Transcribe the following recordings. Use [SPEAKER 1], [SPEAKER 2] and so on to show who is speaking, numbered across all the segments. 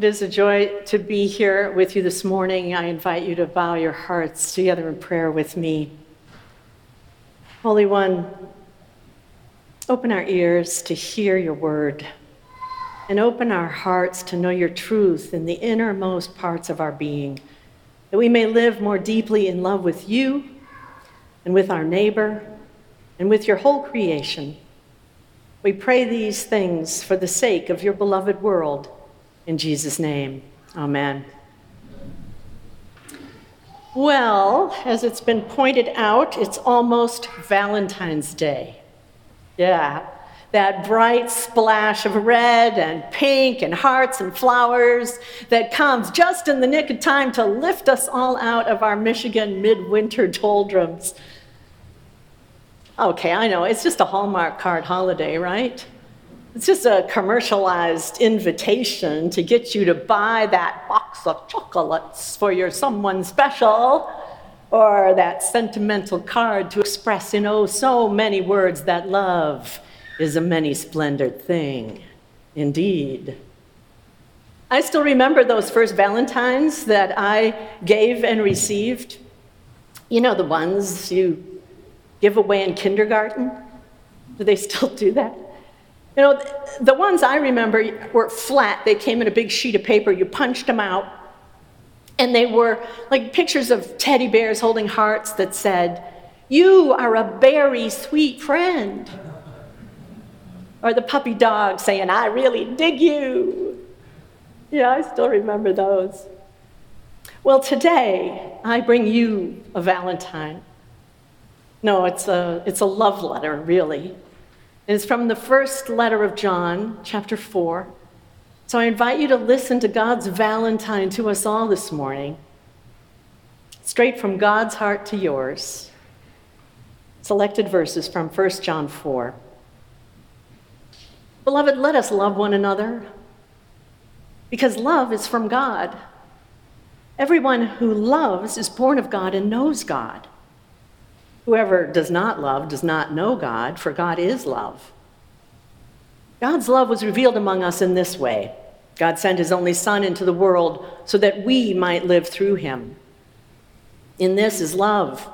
[SPEAKER 1] It is a joy to be here with you this morning. I invite you to bow your hearts together in prayer with me. Holy One, open our ears to hear your word and open our hearts to know your truth in the innermost parts of our being, that we may live more deeply in love with you and with our neighbor and with your whole creation. We pray these things for the sake of your beloved world. In Jesus' name, amen. Well, as it's been pointed out, it's almost Valentine's Day. Yeah, that bright splash of red and pink and hearts and flowers that comes just in the nick of time to lift us all out of our Michigan midwinter doldrums. Okay, I know, it's just a Hallmark card holiday, right? It's just a commercialized invitation to get you to buy that box of chocolates for your someone special, or that sentimental card to express in oh so many words that love is a many splendored thing. Indeed. I still remember those first Valentines that I gave and received. You know, the ones you give away in kindergarten? Do they still do that? You know, the ones I remember were flat. They came in a big sheet of paper. You punched them out. And they were like pictures of teddy bears holding hearts that said, You are a very sweet friend. Or the puppy dog saying, I really dig you. Yeah, I still remember those. Well, today I bring you a Valentine. No, it's a, it's a love letter, really. It's from the first letter of John, chapter 4. So I invite you to listen to God's Valentine to us all this morning, straight from God's heart to yours. Selected verses from 1 John 4. Beloved, let us love one another because love is from God. Everyone who loves is born of God and knows God. Whoever does not love does not know God, for God is love. God's love was revealed among us in this way God sent his only Son into the world so that we might live through him. In this is love.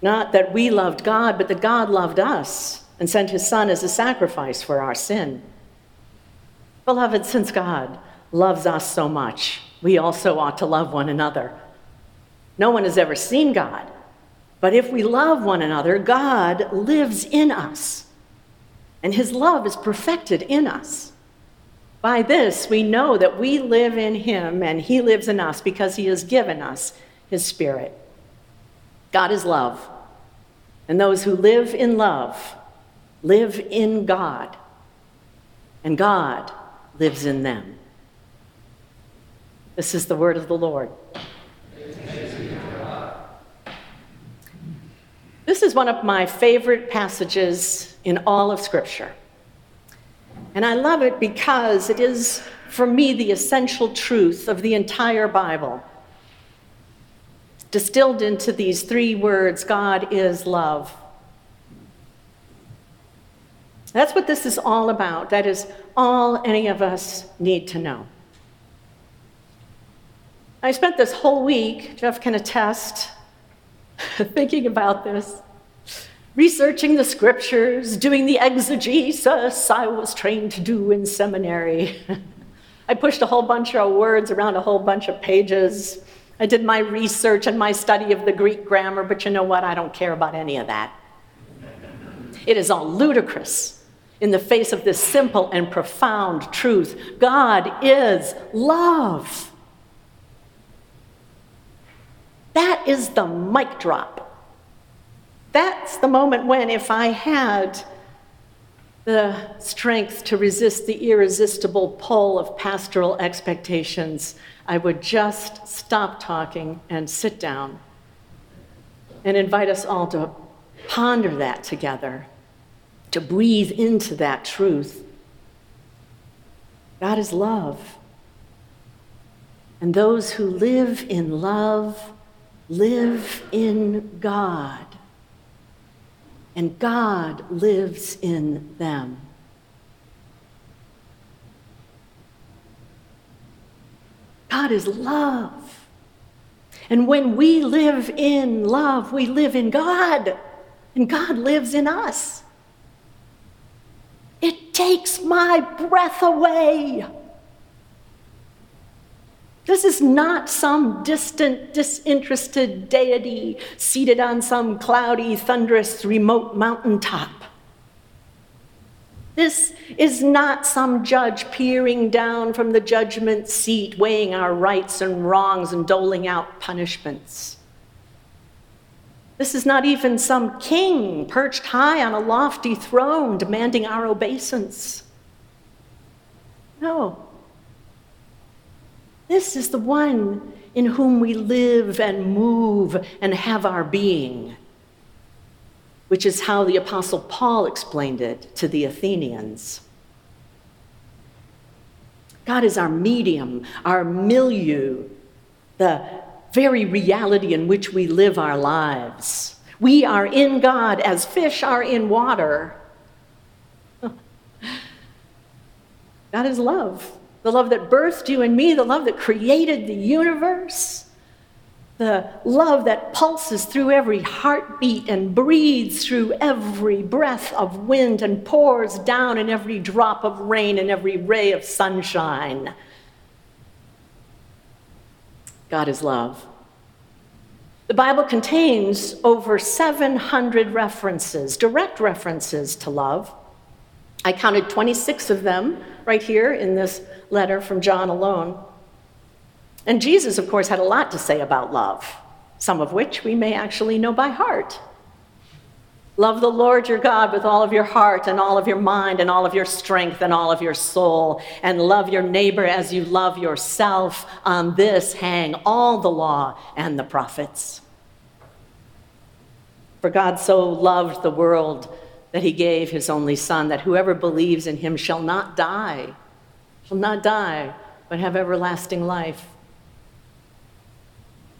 [SPEAKER 1] Not that we loved God, but that God loved us and sent his Son as a sacrifice for our sin. Beloved, since God loves us so much, we also ought to love one another. No one has ever seen God. But if we love one another, God lives in us, and his love is perfected in us. By this, we know that we live in him and he lives in us because he has given us his spirit. God is love, and those who live in love live in God, and God lives in them. This is the word of the Lord. Is one of my favorite passages in all of Scripture. And I love it because it is, for me, the essential truth of the entire Bible. Distilled into these three words God is love. That's what this is all about. That is all any of us need to know. I spent this whole week, Jeff can attest, thinking about this, researching the scriptures, doing the exegesis I was trained to do in seminary. I pushed a whole bunch of words around a whole bunch of pages. I did my research and my study of the Greek grammar, but you know what? I don't care about any of that. It is all ludicrous in the face of this simple and profound truth God is love. That is the mic drop. That's the moment when, if I had the strength to resist the irresistible pull of pastoral expectations, I would just stop talking and sit down and invite us all to ponder that together, to breathe into that truth. God is love. And those who live in love live in God, and God lives in them. God is love. And when we live in love, we live in God, and God lives in us. It takes my breath away. This is not some distant, disinterested deity seated on some cloudy, thunderous, remote mountaintop. This is not some judge peering down from the judgment seat, weighing our rights and wrongs and doling out punishments. This is not even some king perched high on a lofty throne demanding our obeisance. No. This is the one in whom we live and move and have our being, which is how the Apostle Paul explained it to the Athenians. God is our medium, our milieu, the very reality in which we live our lives. We are in God as fish are in water. God is love. The love that birthed you and me, the love that created the universe, the love that pulses through every heartbeat and breathes through every breath of wind and pours down in every drop of rain and every ray of sunshine. God is love. The Bible contains over 700 references, direct references to love. I counted 26 of them right here in this letter from John alone. And Jesus, of course, had a lot to say about love, some of which we may actually know by heart. Love the Lord your God with all of your heart and all of your mind and all of your strength and all of your soul, and love your neighbor as you love yourself. On this hang all the law and the prophets. For God so loved the world that he gave his only Son, that whoever believes in him shall not die, shall not die, but have everlasting life.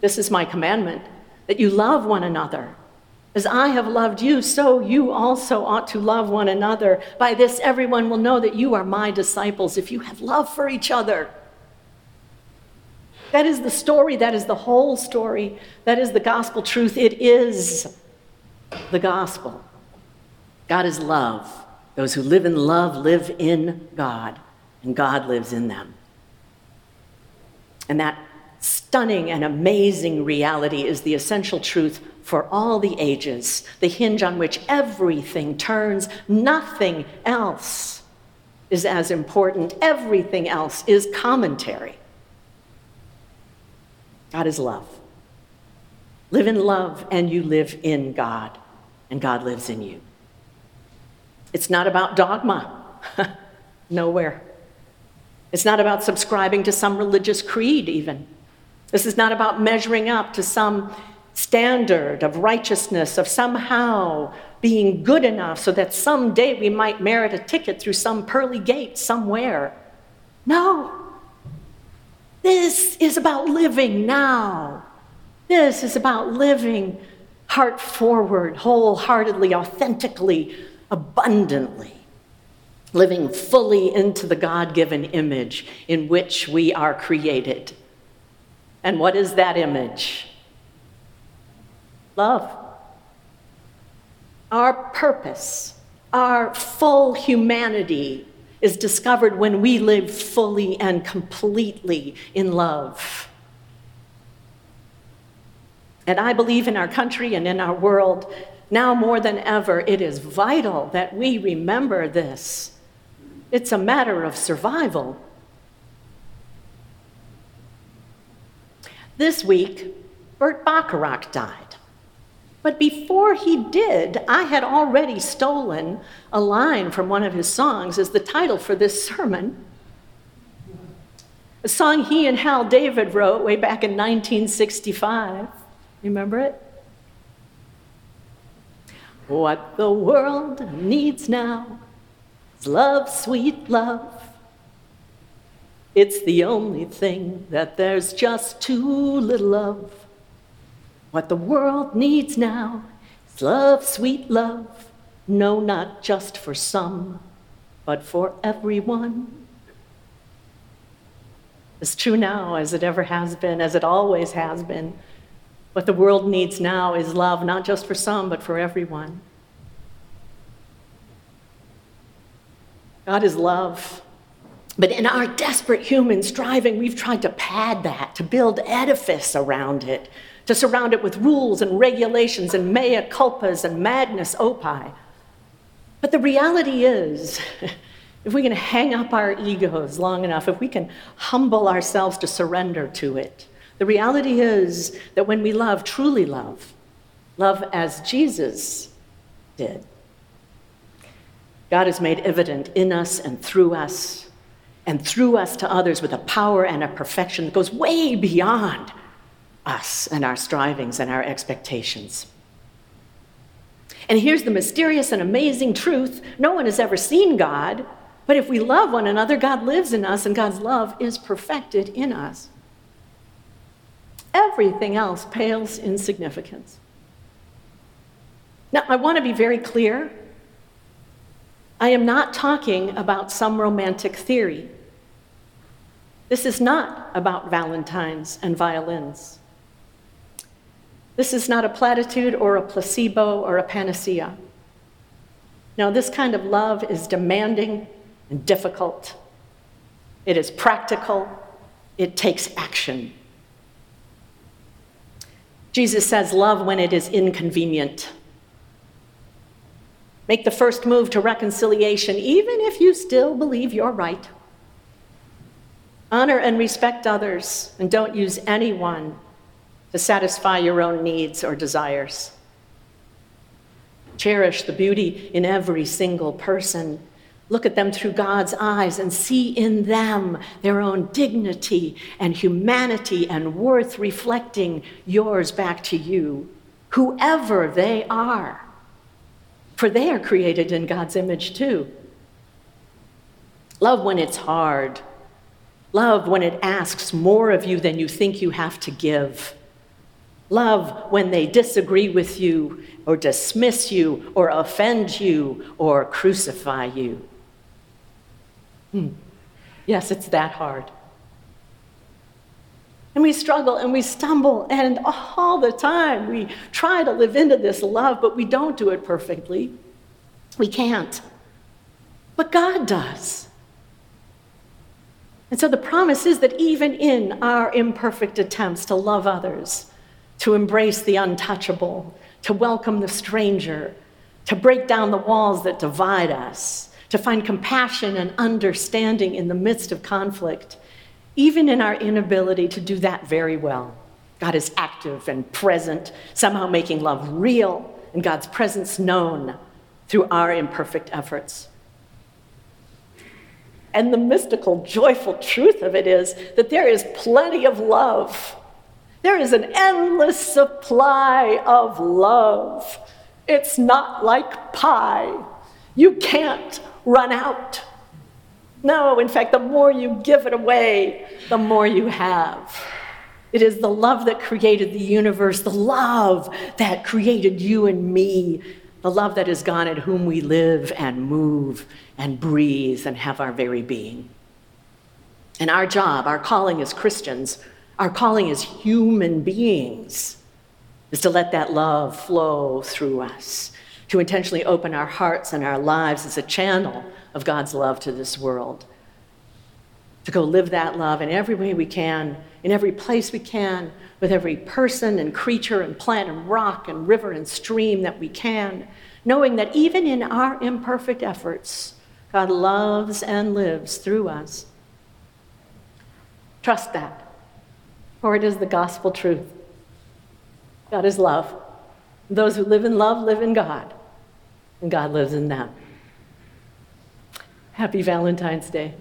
[SPEAKER 1] This is my commandment that you love one another. As I have loved you, so you also ought to love one another. By this, everyone will know that you are my disciples if you have love for each other. That is the story. That is the whole story. That is the gospel truth. It is the gospel. God is love. Those who live in love live in God, and God lives in them. And that stunning and amazing reality is the essential truth for all the ages, the hinge on which everything turns. Nothing else is as important, everything else is commentary. God is love. Live in love, and you live in God, and God lives in you. It's not about dogma, nowhere. It's not about subscribing to some religious creed, even. This is not about measuring up to some standard of righteousness, of somehow being good enough so that someday we might merit a ticket through some pearly gate somewhere. No. This is about living now. This is about living heart forward, wholeheartedly, authentically, abundantly. Living fully into the God given image in which we are created. And what is that image? love. Our purpose, our full humanity is discovered when we live fully and completely in love. And I believe in our country and in our world, now more than ever, it is vital that we remember this. It's a matter of survival. This week, Burt Bacharach died. But before he did, I had already stolen a line from one of his songs as the title for this sermon. A song he and Hal David wrote way back in 1965. Remember it? What the world needs now is love, sweet love. It's the only thing that there's just too little of. What the world needs now is love, sweet love. No, not just for some, but for everyone. as true now as it ever has been, as it always has been. What the world needs now is love, not just for some, but for everyone. God is love. But in our desperate human striving, we've tried to pad that, to build edifice around it, to surround it with rules and regulations and mea culpas and magnus opus. But the reality is, if we can hang up our egos long enough, if we can humble ourselves to surrender to it, the reality is that when we love, truly love, love as Jesus did, God is made evident in us and through us, and through us to others with a power and a perfection that goes way beyond us and our strivings and our expectations. And here's the mysterious and amazing truth no one has ever seen God, but if we love one another, God lives in us and God's love is perfected in us. Everything else pales in significance. Now, I want to be very clear. I am not talking about some romantic theory. This is not about Valentines and violins. This is not a platitude or a placebo or a panacea. No, this kind of love is demanding and difficult. It is practical. It takes action. Jesus says, Love when it is inconvenient. Make the first move to reconciliation, even if you still believe you're right. Honor and respect others, and don't use anyone to satisfy your own needs or desires. Cherish the beauty in every single person. Look at them through God's eyes and see in them their own dignity and humanity and worth reflecting yours back to you, whoever they are. For they are created in God's image too. Love when it's hard. Love when it asks more of you than you think you have to give. Love when they disagree with you or dismiss you or offend you or crucify you. Hmm. Yes, it's that hard. And we struggle and we stumble, and all the time we try to live into this love, but we don't do it perfectly. We can't. But God does. And so the promise is that even in our imperfect attempts to love others, to embrace the untouchable, to welcome the stranger, to break down the walls that divide us, to find compassion and understanding in the midst of conflict, even in our inability to do that very well. God is active and present, somehow making love real and God's presence known through our imperfect efforts. And the mystical, joyful truth of it is that there is plenty of love. There is an endless supply of love. It's not like pie. You can't run out. No, in fact, the more you give it away, the more you have. It is the love that created the universe, the love that created you and me, the love that is God in whom we live and move and breathe and have our very being. And our job, our calling as Christians, our calling as human beings, is to let that love flow through us, to intentionally open our hearts and our lives as a channel of God's love to this world. To go live that love in every way we can, in every place we can, with every person and creature and plant and rock and river and stream that we can, knowing that even in our imperfect efforts, God loves and lives through us. Trust that, for it is the gospel truth. God is love. Those who live in love live in God, and God lives in them. Happy Valentine's Day.